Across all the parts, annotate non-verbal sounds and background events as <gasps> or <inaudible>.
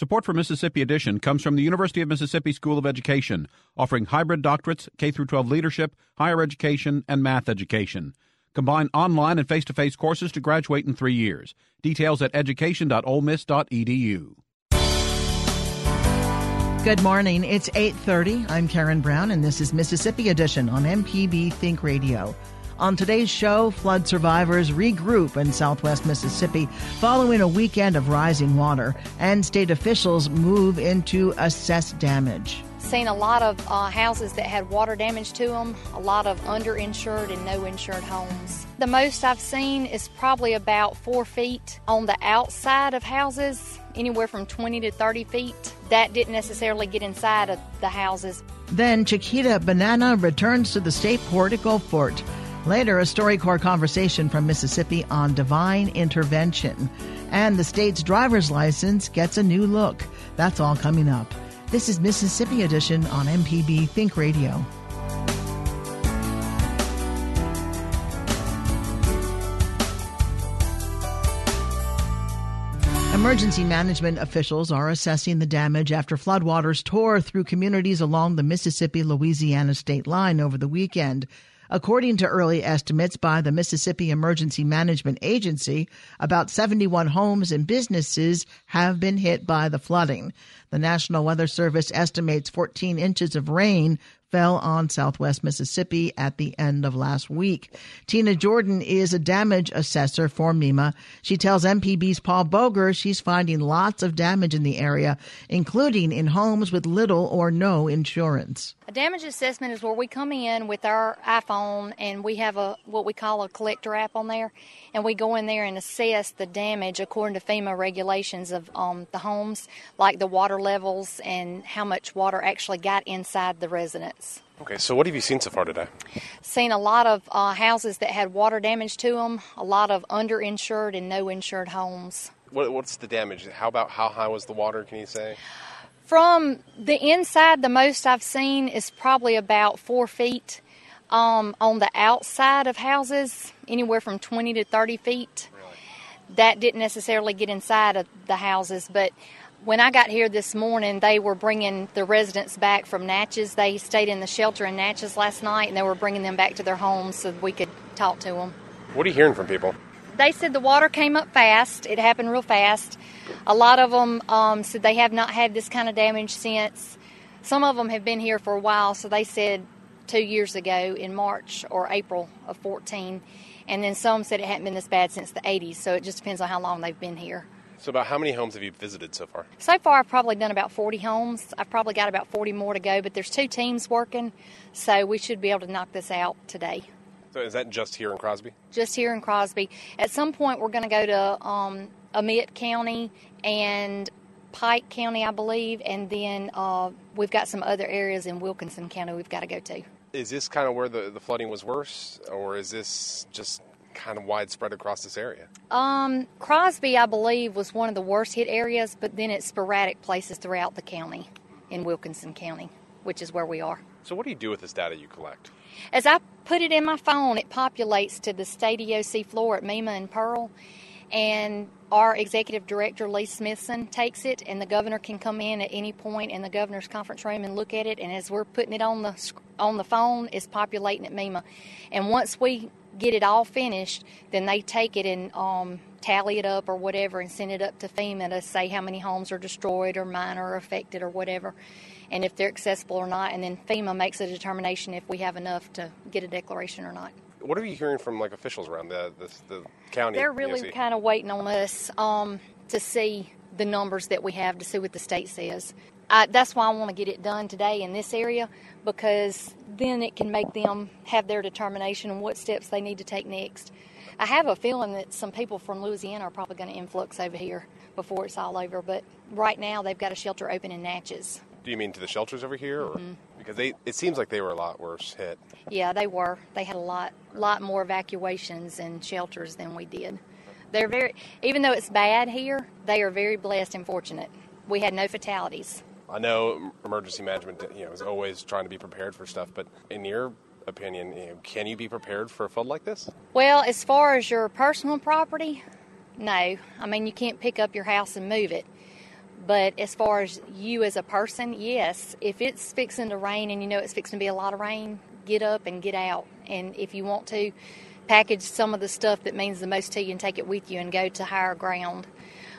Support for Mississippi Edition comes from the University of Mississippi School of Education, offering hybrid doctorates, K 12 leadership, higher education, and math education. Combine online and face-to-face courses to graduate in 3 years. Details at education.olemiss.edu. Good morning. It's 8:30. I'm Karen Brown and this is Mississippi Edition on MPB Think Radio. On today's show, flood survivors regroup in southwest Mississippi following a weekend of rising water, and state officials move in to assess damage. Seen a lot of uh, houses that had water damage to them, a lot of underinsured and no insured homes. The most I've seen is probably about four feet on the outside of houses, anywhere from 20 to 30 feet. That didn't necessarily get inside of the houses. Then Chiquita Banana returns to the state port at Gulfport. Later, a StoryCorps conversation from Mississippi on divine intervention. And the state's driver's license gets a new look. That's all coming up. This is Mississippi Edition on MPB Think Radio. Emergency management officials are assessing the damage after floodwaters tore through communities along the Mississippi Louisiana state line over the weekend. According to early estimates by the Mississippi Emergency Management Agency, about 71 homes and businesses have been hit by the flooding. The National Weather Service estimates 14 inches of rain fell on southwest Mississippi at the end of last week. Tina Jordan is a damage assessor for MEMA. She tells MPB's Paul Boger she's finding lots of damage in the area, including in homes with little or no insurance. A damage assessment is where we come in with our iPhone and we have a what we call a collector app on there, and we go in there and assess the damage according to FEMA regulations of um, the homes, like the water levels and how much water actually got inside the residence. Okay, so what have you seen so far today? Seen a lot of uh, houses that had water damage to them, a lot of underinsured and no insured homes. What, what's the damage? How about how high was the water? Can you say? From the inside, the most I've seen is probably about four feet. Um, on the outside of houses, anywhere from 20 to 30 feet. Really? That didn't necessarily get inside of the houses, but when I got here this morning, they were bringing the residents back from Natchez. They stayed in the shelter in Natchez last night, and they were bringing them back to their homes so we could talk to them. What are you hearing from people? They said the water came up fast. It happened real fast. A lot of them um, said they have not had this kind of damage since. Some of them have been here for a while, so they said two years ago in March or April of 14. And then some said it hadn't been this bad since the 80s, so it just depends on how long they've been here. So, about how many homes have you visited so far? So far, I've probably done about 40 homes. I've probably got about 40 more to go, but there's two teams working, so we should be able to knock this out today. So, is that just here in Crosby? Just here in Crosby. At some point, we're going to go to um, County and Pike County, I believe, and then uh, we've got some other areas in Wilkinson County we've got to go to. Is this kind of where the, the flooding was worse, or is this just kind of widespread across this area? Um, Crosby, I believe, was one of the worst hit areas, but then it's sporadic places throughout the county in Wilkinson County, which is where we are. So, what do you do with this data you collect? As I put it in my phone, it populates to the state EOC floor at MEMA and Pearl, and our executive director Lee Smithson takes it, and the governor can come in at any point in the governor's conference room and look at it. And as we're putting it on the on the phone, it's populating at MEMA. And once we get it all finished, then they take it and um, tally it up or whatever and send it up to FEMA to say how many homes are destroyed or minor or affected or whatever, and if they're accessible or not. And then FEMA makes a determination if we have enough to get a declaration or not. What are you hearing from like officials around the the, the county? They're really kind of waiting on us um, to see the numbers that we have to see what the state says. I, that's why I want to get it done today in this area because then it can make them have their determination on what steps they need to take next. I have a feeling that some people from Louisiana are probably going to influx over here before it's all over. But right now, they've got a shelter open in Natchez. Do you mean to the shelters over here, or Mm-hmm. because they? It seems like they were a lot worse hit. Yeah, they were. They had a lot, lot more evacuations and shelters than we did. They're very, even though it's bad here, they are very blessed and fortunate. We had no fatalities. I know emergency management, you know, is always trying to be prepared for stuff. But in your opinion, you know, can you be prepared for a flood like this? Well, as far as your personal property, no. I mean, you can't pick up your house and move it. But as far as you as a person, yes. If it's fixing to rain and you know it's fixing to be a lot of rain, get up and get out. And if you want to, package some of the stuff that means the most to you and take it with you and go to higher ground.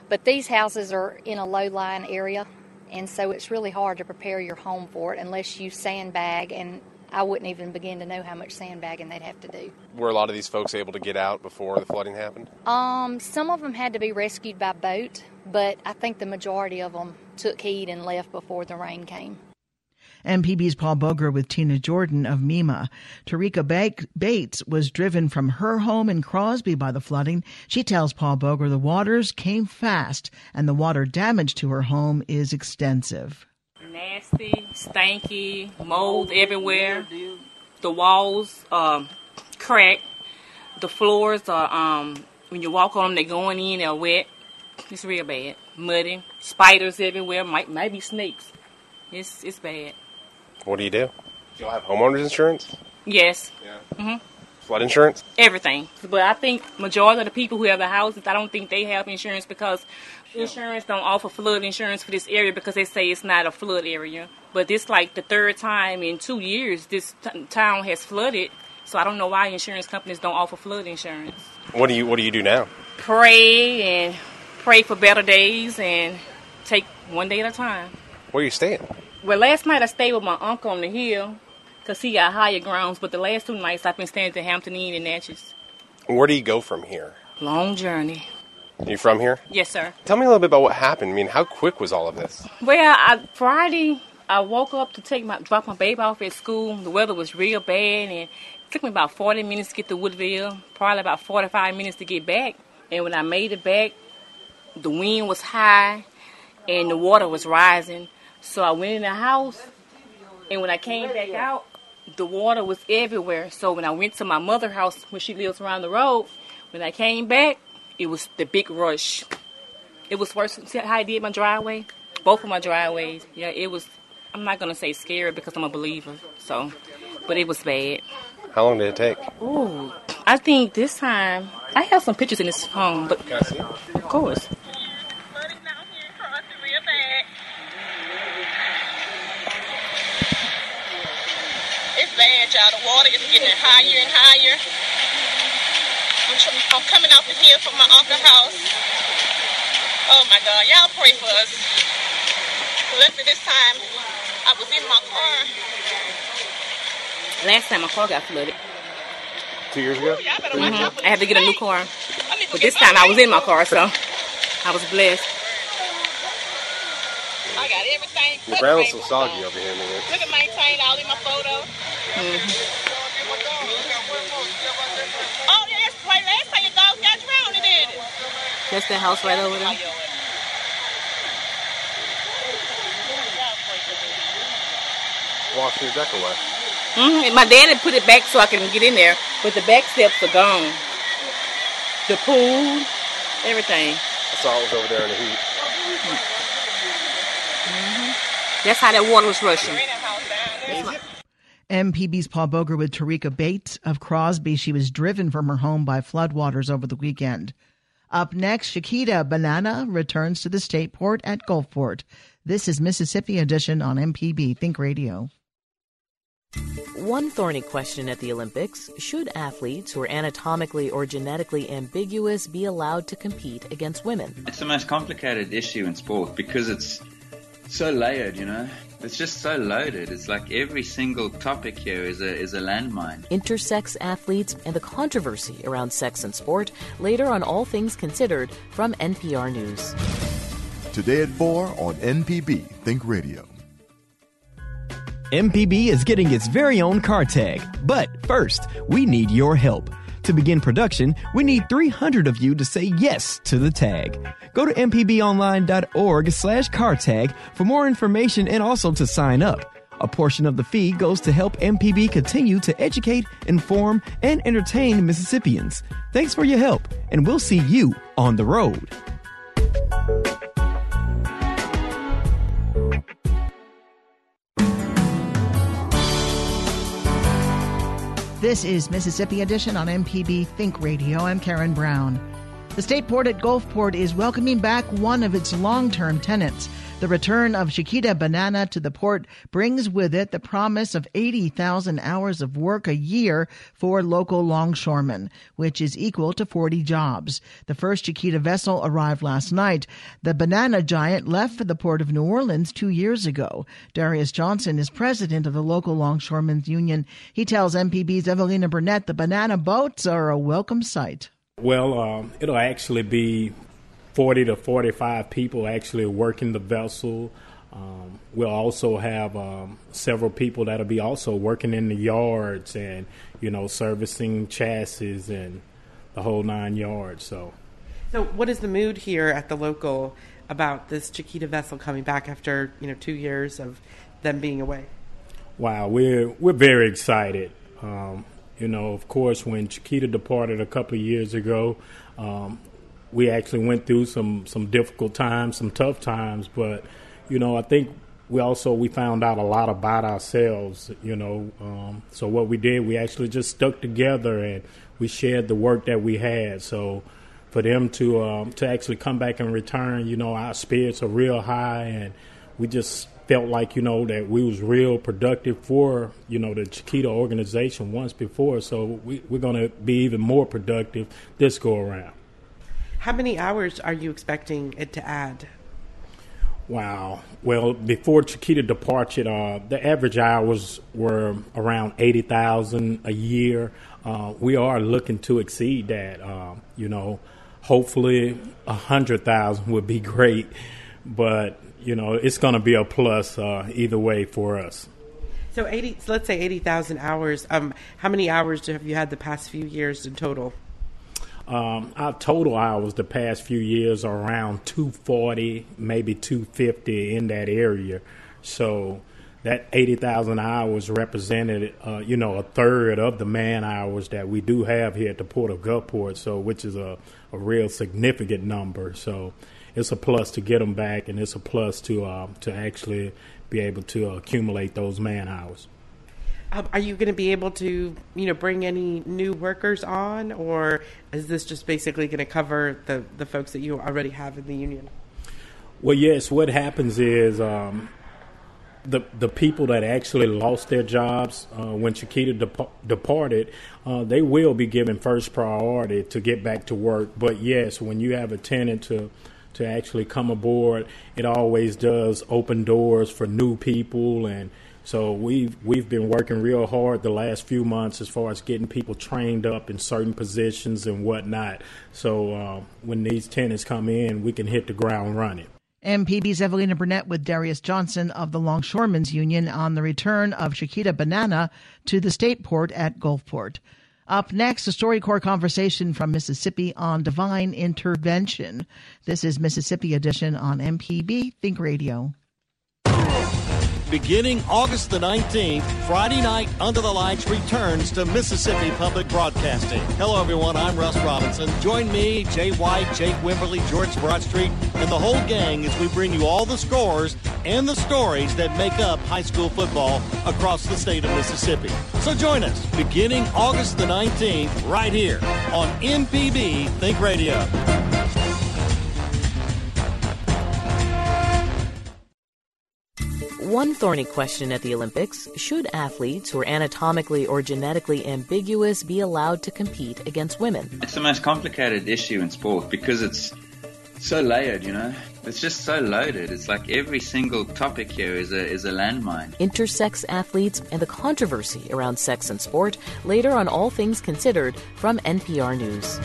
But these houses are in a low lying area, and so it's really hard to prepare your home for it unless you sandbag. And I wouldn't even begin to know how much sandbagging they'd have to do. Were a lot of these folks able to get out before the flooding happened? Um, some of them had to be rescued by boat, but I think the majority of them took heed and left before the rain came. MPB's Paul Boger with Tina Jordan of MEMA. Tarika ba- Bates was driven from her home in Crosby by the flooding. She tells Paul Boger the waters came fast and the water damage to her home is extensive. Nasty, stanky, mold everywhere. The walls um, cracked. The floors are, um, when you walk on them, they're going in, they're wet. It's real bad. Muddy. Spiders everywhere. Might, maybe snakes. It's, it's bad. What do you do? Do y'all have homeowners insurance? Yes, Yeah. Mhm. Flood insurance? everything. But I think majority of the people who have the houses, I don't think they have insurance because insurance don't offer flood insurance for this area because they say it's not a flood area. But this like the third time in two years this t- town has flooded. So I don't know why insurance companies don't offer flood insurance. What do you What do you do now? Pray and pray for better days and take one day at a time. Where are you staying? Well, last night I stayed with my uncle on the hill because he got higher grounds. But the last two nights I've been staying at Hampton Inn in Natchez. Where do you go from here? Long journey. You from here? Yes, sir. Tell me a little bit about what happened. I mean, how quick was all of this? Well, I, Friday I woke up to take my drop my baby off at school. The weather was real bad, and it took me about 40 minutes to get to Woodville. Probably about 45 minutes to get back. And when I made it back, the wind was high, and the water was rising. So I went in the house, and when I came back out, the water was everywhere. So when I went to my mother's house, where she lives around the road, when I came back, it was the big rush. It was worse. See how I did my driveway? Both of my driveways. Yeah, it was. I'm not gonna say scary because I'm a believer. So, but it was bad. How long did it take? Ooh, I think this time I have some pictures in this phone, but Can I see? of course. flooding down here in Crosby real bad. It's bad, y'all. The water is getting higher and higher. I'm, tr- I'm coming out the hill from my uncle's house. Oh my God, y'all pray for us. Luckily this time, I was in my car. Last time my car got flooded. Two years ago? Y'all better watch mm-hmm. out for I had to get a new car, I need to but this time I was in my car, so I was blessed. I got everything. The but ground's so soggy over here, man. Look at maintain all in my photos. Oh, mm-hmm yeah, that's right. Last time your dog got drowned, it did it. That's the house right over there. Wash your deck away. hmm My dad had put it back so I can get in there, but the back steps are gone. The pool, everything. I saw it was over there in the heat. Mhm. That's how that water was rushing. MPB's Paul Boger with Tarika Bates of Crosby. She was driven from her home by floodwaters over the weekend. Up next, Chiquita Banana returns to the state port at Gulfport. This is Mississippi Edition on MPB Think Radio. One thorny question at the Olympics should athletes who are anatomically or genetically ambiguous be allowed to compete against women? It's the most complicated issue in sport because it's so layered, you know. It's just so loaded. It's like every single topic here is a is a landmine. Intersex athletes and the controversy around sex and sport later on All Things Considered from NPR News. Today at 4 on MPB Think Radio. MPB is getting its very own car tag. But first, we need your help. To begin production, we need 300 of you to say yes to the tag. Go to mpbonline.org slash car tag for more information and also to sign up. A portion of the fee goes to help MPB continue to educate, inform, and entertain Mississippians. Thanks for your help, and we'll see you on the road. This is Mississippi Edition on MPB Think Radio. I'm Karen Brown. The state port at Gulfport is welcoming back one of its long term tenants. The return of Chiquita Banana to the port brings with it the promise of 80,000 hours of work a year for local longshoremen, which is equal to 40 jobs. The first Chiquita vessel arrived last night. The banana giant left for the port of New Orleans two years ago. Darius Johnson is president of the local longshoremen's union. He tells MPB's Evelina Burnett the banana boats are a welcome sight. Well, um, it'll actually be 40 to 45 people actually working the vessel. Um, we'll also have um, several people that'll be also working in the yards and you know servicing chassis and the whole nine yards. So, so what is the mood here at the local about this Chiquita vessel coming back after you know two years of them being away? Wow, we're we're very excited. Um, you know, of course, when Chiquita departed a couple of years ago, um, we actually went through some some difficult times, some tough times, but you know, I think we also we found out a lot about ourselves. You know, um, so what we did, we actually just stuck together and we shared the work that we had. So for them to um, to actually come back and return, you know, our spirits are real high, and we just felt like you know that we was real productive for you know the Chiquita organization once before. So we, we're going to be even more productive this go around. How many hours are you expecting it to add? Wow. Well, before Chiquita departed, uh, the average hours were around 80,000 a year. Uh, we are looking to exceed that. Uh, you know, hopefully 100,000 would be <laughs> great, but, you know, it's going to be a plus uh, either way for us. So 80, so let's say 80,000 hours. Um, how many hours have you had the past few years in total? Um, our total hours the past few years are around 240, maybe 250 in that area. So that 80,000 hours represented, uh, you know, a third of the man hours that we do have here at the Port of Gulfport, so which is a, a real significant number. So it's a plus to get them back, and it's a plus to uh, to actually be able to accumulate those man hours. Um, are you going to be able to, you know, bring any new workers on, or is this just basically going to cover the the folks that you already have in the union? Well, yes. What happens is um, the the people that actually lost their jobs uh, when Chiquita dep- departed, uh, they will be given first priority to get back to work. But yes, when you have a tenant to to actually come aboard, it always does open doors for new people and so we've we've been working real hard the last few months as far as getting people trained up in certain positions and whatnot. So uh, when these tenants come in, we can hit the ground running. MPB's Evelina Burnett with Darius Johnson of the Longshoremen's Union on the return of Chiquita Banana to the state port at Gulfport. Up next, a StoryCorps conversation from Mississippi on divine intervention. This is Mississippi Edition on MPB Think Radio beginning August the 19th, Friday night Under the Lights returns to Mississippi Public Broadcasting. Hello, everyone. I'm Russ Robinson. Join me, Jay White, Jake Wimberly, George Broadstreet, and the whole gang as we bring you all the scores and the stories that make up high school football across the state of Mississippi. So join us beginning August the 19th right here on MPB Think Radio. One thorny question at the Olympics should athletes who are anatomically or genetically ambiguous be allowed to compete against women? It's the most complicated issue in sport because it's so layered, you know. It's just so loaded. It's like every single topic here is a is a landmine. Intersex athletes and the controversy around sex and sport later on All Things Considered from NPR News.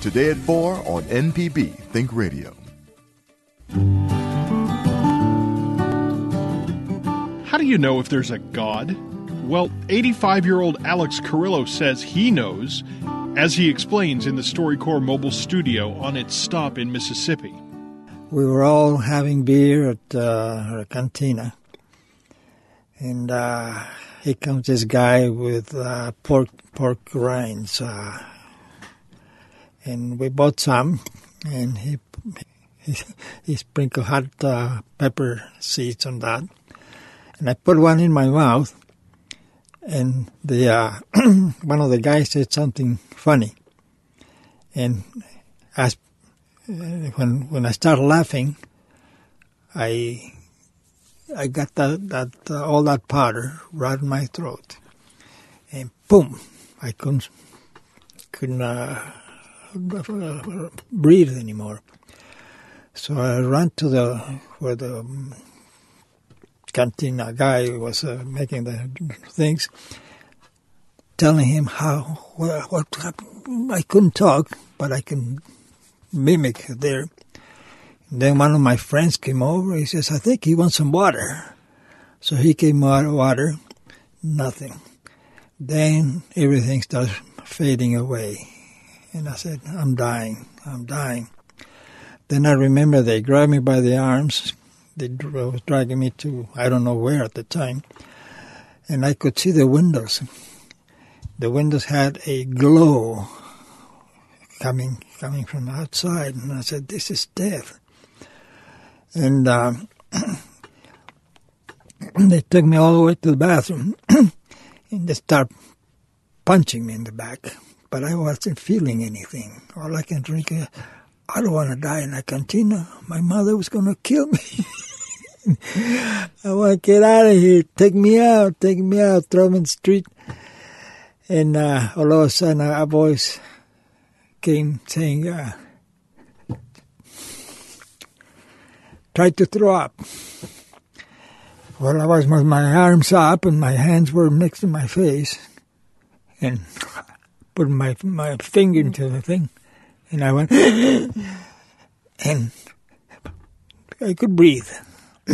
Today at 4 on MPB Think Radio. How do you know if there's a God? Well, 85 year old Alex Carrillo says he knows, as he explains in the StoryCorps mobile studio on its stop in Mississippi. We were all having beer at uh, a cantina, and uh, here comes this guy with uh, pork pork rinds, uh, and we bought some, and he he, <laughs> he sprinkled hot uh, pepper seeds on that, and I put one in my mouth, and the uh, <clears throat> one of the guys said something funny, and as when when I started laughing, I I got that that uh, all that powder right in my throat, and boom, I couldn't couldn't uh, breathe anymore. So I ran to the where the cantina guy was uh, making the things, telling him how what, what happened. I couldn't talk, but I can mimic there. then one of my friends came over. He says, "I think he wants some water." So he came out water, nothing. Then everything starts fading away, and I said, "I'm dying. I'm dying." Then I remember they grabbed me by the arms. They were dragging me to I don't know where at the time, and I could see the windows. The windows had a glow coming coming from outside, and I said, "This is death." And uh, <clears throat> they took me all the way to the bathroom, <clears throat> and they started punching me in the back. But I wasn't feeling anything. All I can drink. Uh, I don't want to die in a cantina. My mother was going to kill me. <laughs> I want to get out of here. Take me out. Take me out. Throw me in the street. And uh, all of a sudden, a voice came saying, uh, try to throw up. Well, I was with my arms up and my hands were next to my face and <laughs> put my my finger into the thing. And I went, <gasps> and I could breathe. <clears throat>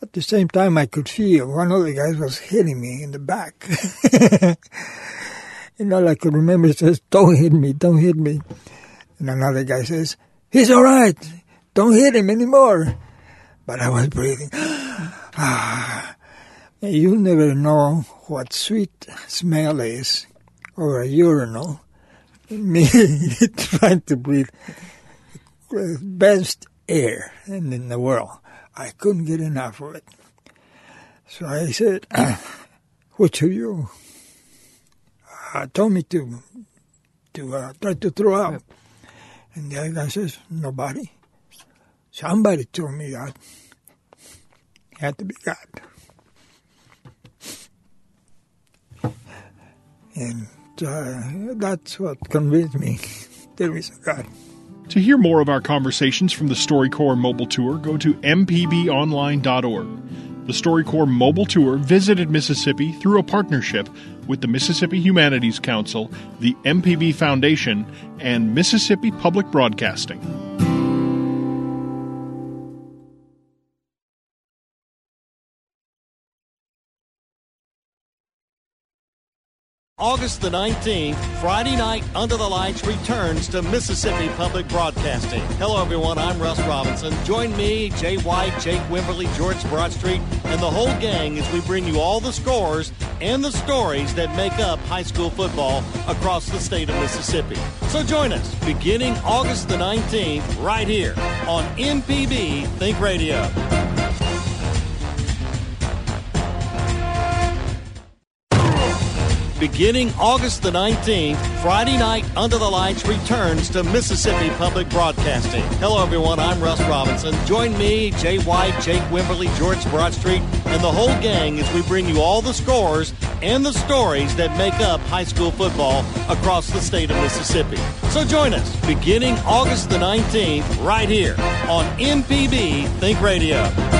At the same time, I could feel one of the guys was hitting me in the back. <laughs> and all I could remember says, don't hit me, don't hit me. And another guy says, he's all right, don't hit him anymore. But I was breathing. <gasps> Ah. You'll never know what sweet smell is or a urinal me <laughs> trying to breathe the best air in the world. I couldn't get enough of it. So I said, <clears throat> which of you uh, told me to to uh, try to throw up? And the other guy says, nobody. Somebody told me that. It had to be God. And uh, that's what convinced me <laughs> there is a God. To hear more of our conversations from the StoryCorps mobile tour, go to mpbonline.org. The StoryCorps mobile tour visited Mississippi through a partnership with the Mississippi Humanities Council, the MPB Foundation, and Mississippi Public Broadcasting. August the 19th, Friday night Under the Lights returns to Mississippi Public Broadcasting. Hello, everyone. I'm Russ Robinson. Join me, Jay White, Jake Wimberly, George Broadstreet, and the whole gang as we bring you all the scores and the stories that make up high school football across the state of Mississippi. So join us beginning August the 19th right here on MPB Think Radio. Beginning August the 19th, Friday night Under the Lights returns to Mississippi Public Broadcasting. Hello, everyone. I'm Russ Robinson. Join me, Jay White, Jake Wimberly, George Broadstreet, and the whole gang as we bring you all the scores and the stories that make up high school football across the state of Mississippi. So join us beginning August the 19th right here on MPB Think Radio.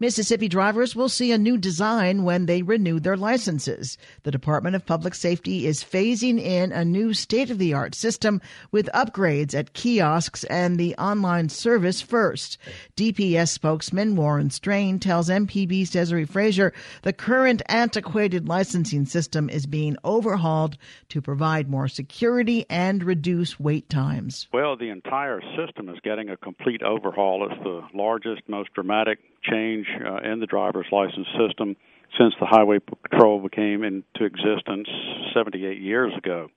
Mississippi drivers will see a new design when they renew their licenses. The Department of Public Safety is phasing in a new state of the art system with upgrades at kiosks and the online service first. DPS spokesman Warren Strain tells MPB's Desiree Frazier the current antiquated licensing system is being overhauled to provide more security and reduce wait times. Well, the entire system is getting a complete overhaul. It's the largest, most dramatic change uh, in the driver's license system since the Highway Patrol became into existence 78 years ago.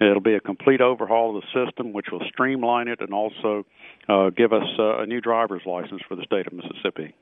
It'll be a complete overhaul of the system, which will streamline it and also uh, give us uh, a new driver's license for the state of Mississippi.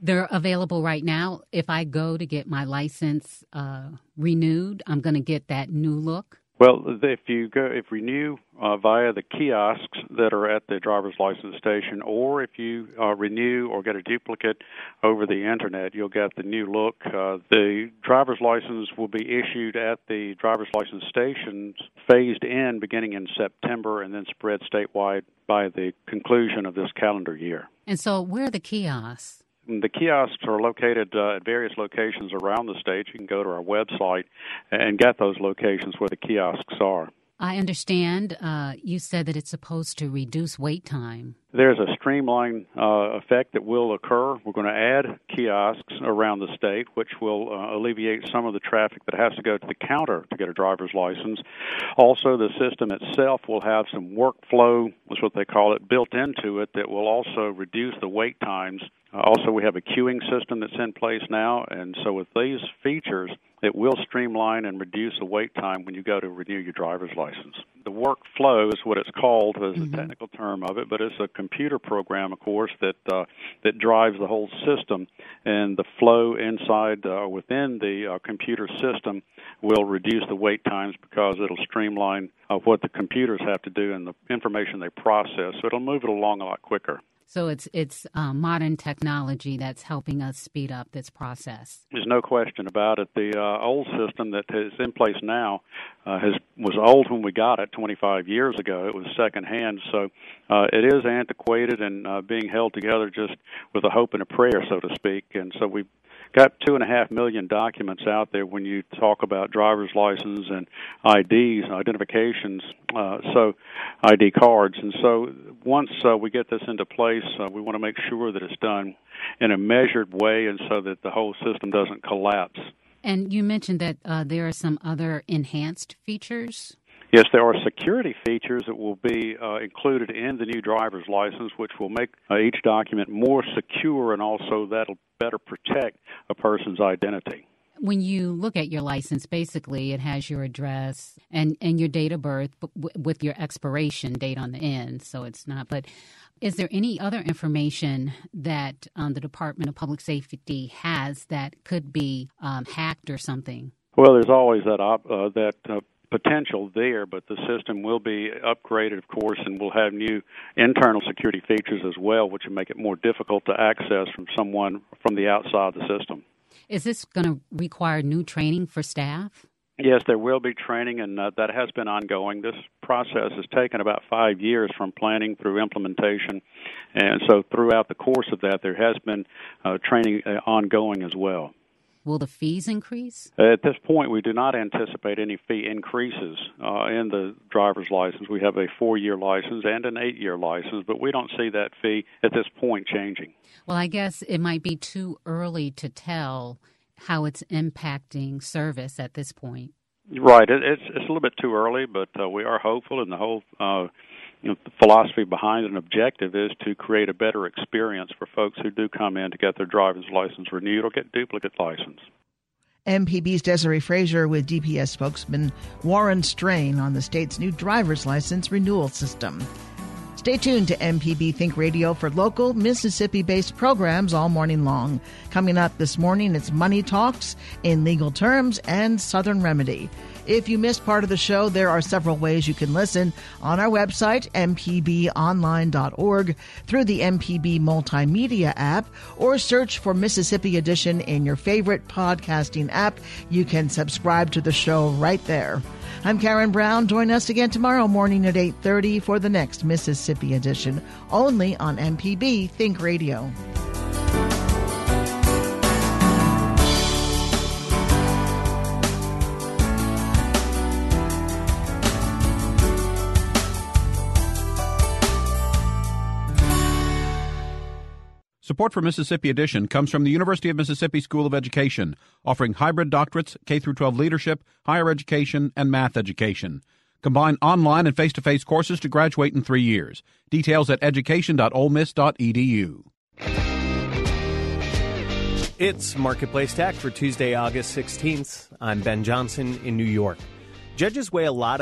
They're available right now. If I go to get my license uh, renewed, I'm going to get that new look. Well, if you go, if renew uh, via the kiosks that are at the driver's license station, or if you uh, renew or get a duplicate over the internet, you'll get the new look. Uh, the driver's license will be issued at the driver's license stations, phased in beginning in September, and then spread statewide by the conclusion of this calendar year. And so, where are the kiosks? The kiosks are located uh, at various locations around the state. You can go to our website and get those locations where the kiosks are. I understand uh, you said that it's supposed to reduce wait time. There's a streamline uh, effect that will occur. We're going to add kiosks around the state, which will uh, alleviate some of the traffic that has to go to the counter to get a driver's license. Also, the system itself will have some workflow, that's what they call it, built into it that will also reduce the wait times uh, also, we have a queuing system that's in place now, and so with these features, it will streamline and reduce the wait time when you go to renew your driver's license. The workflow is what it's called, as mm-hmm. a technical term of it, but it's a computer program, of course, that uh, that drives the whole system, and the flow inside uh, within the uh, computer system will reduce the wait times because it'll streamline uh, what the computers have to do and the information they process. So it'll move it along a lot quicker. So it's it's uh, modern technology that's helping us speed up this process. There's no question about it. The uh, old system that is in place now uh, has was old when we got it 25 years ago. It was secondhand, so uh, it is antiquated and uh, being held together just with a hope and a prayer, so to speak. And so we got two and a half million documents out there when you talk about driver's license and IDs, identifications, uh, so ID cards. And so once uh, we get this into place, uh, we want to make sure that it's done in a measured way and so that the whole system doesn't collapse. And you mentioned that uh, there are some other enhanced features. Yes, there are security features that will be uh, included in the new driver's license, which will make uh, each document more secure and also that'll better protect a person's identity. When you look at your license, basically it has your address and, and your date of birth with your expiration date on the end. So it's not, but is there any other information that um, the Department of Public Safety has that could be um, hacked or something? Well, there's always that op- uh, that uh, potential there, but the system will be upgraded, of course, and we'll have new internal security features as well, which will make it more difficult to access from someone from the outside the system. Is this going to require new training for staff? Yes, there will be training, and uh, that has been ongoing. This process has taken about five years from planning through implementation, and so throughout the course of that, there has been uh, training uh, ongoing as well. Will the fees increase? At this point, we do not anticipate any fee increases uh, in the driver's license. We have a four year license and an eight year license, but we don't see that fee at this point changing. Well, I guess it might be too early to tell how it's impacting service at this point. Right. It, it's, it's a little bit too early, but uh, we are hopeful, and the whole uh, you know, the philosophy behind an objective is to create a better experience for folks who do come in to get their driver's license renewed or get duplicate license. MPB's Desiree Frazier with DPS spokesman Warren Strain on the state's new driver's license renewal system. Stay tuned to MPB Think Radio for local Mississippi based programs all morning long. Coming up this morning, it's Money Talks in Legal Terms and Southern Remedy. If you missed part of the show, there are several ways you can listen on our website, mpbonline.org, through the MPB Multimedia app, or search for Mississippi Edition in your favorite podcasting app. You can subscribe to the show right there. I'm Karen Brown. Join us again tomorrow morning at 8:30 for the next Mississippi edition, only on MPB Think Radio. Support for Mississippi Edition comes from the University of Mississippi School of Education, offering hybrid doctorates, K 12 leadership, higher education, and math education. Combine online and face to face courses to graduate in three years. Details at education.olemiss.edu. It's Marketplace Tech for Tuesday, August 16th. I'm Ben Johnson in New York. Judges weigh a lot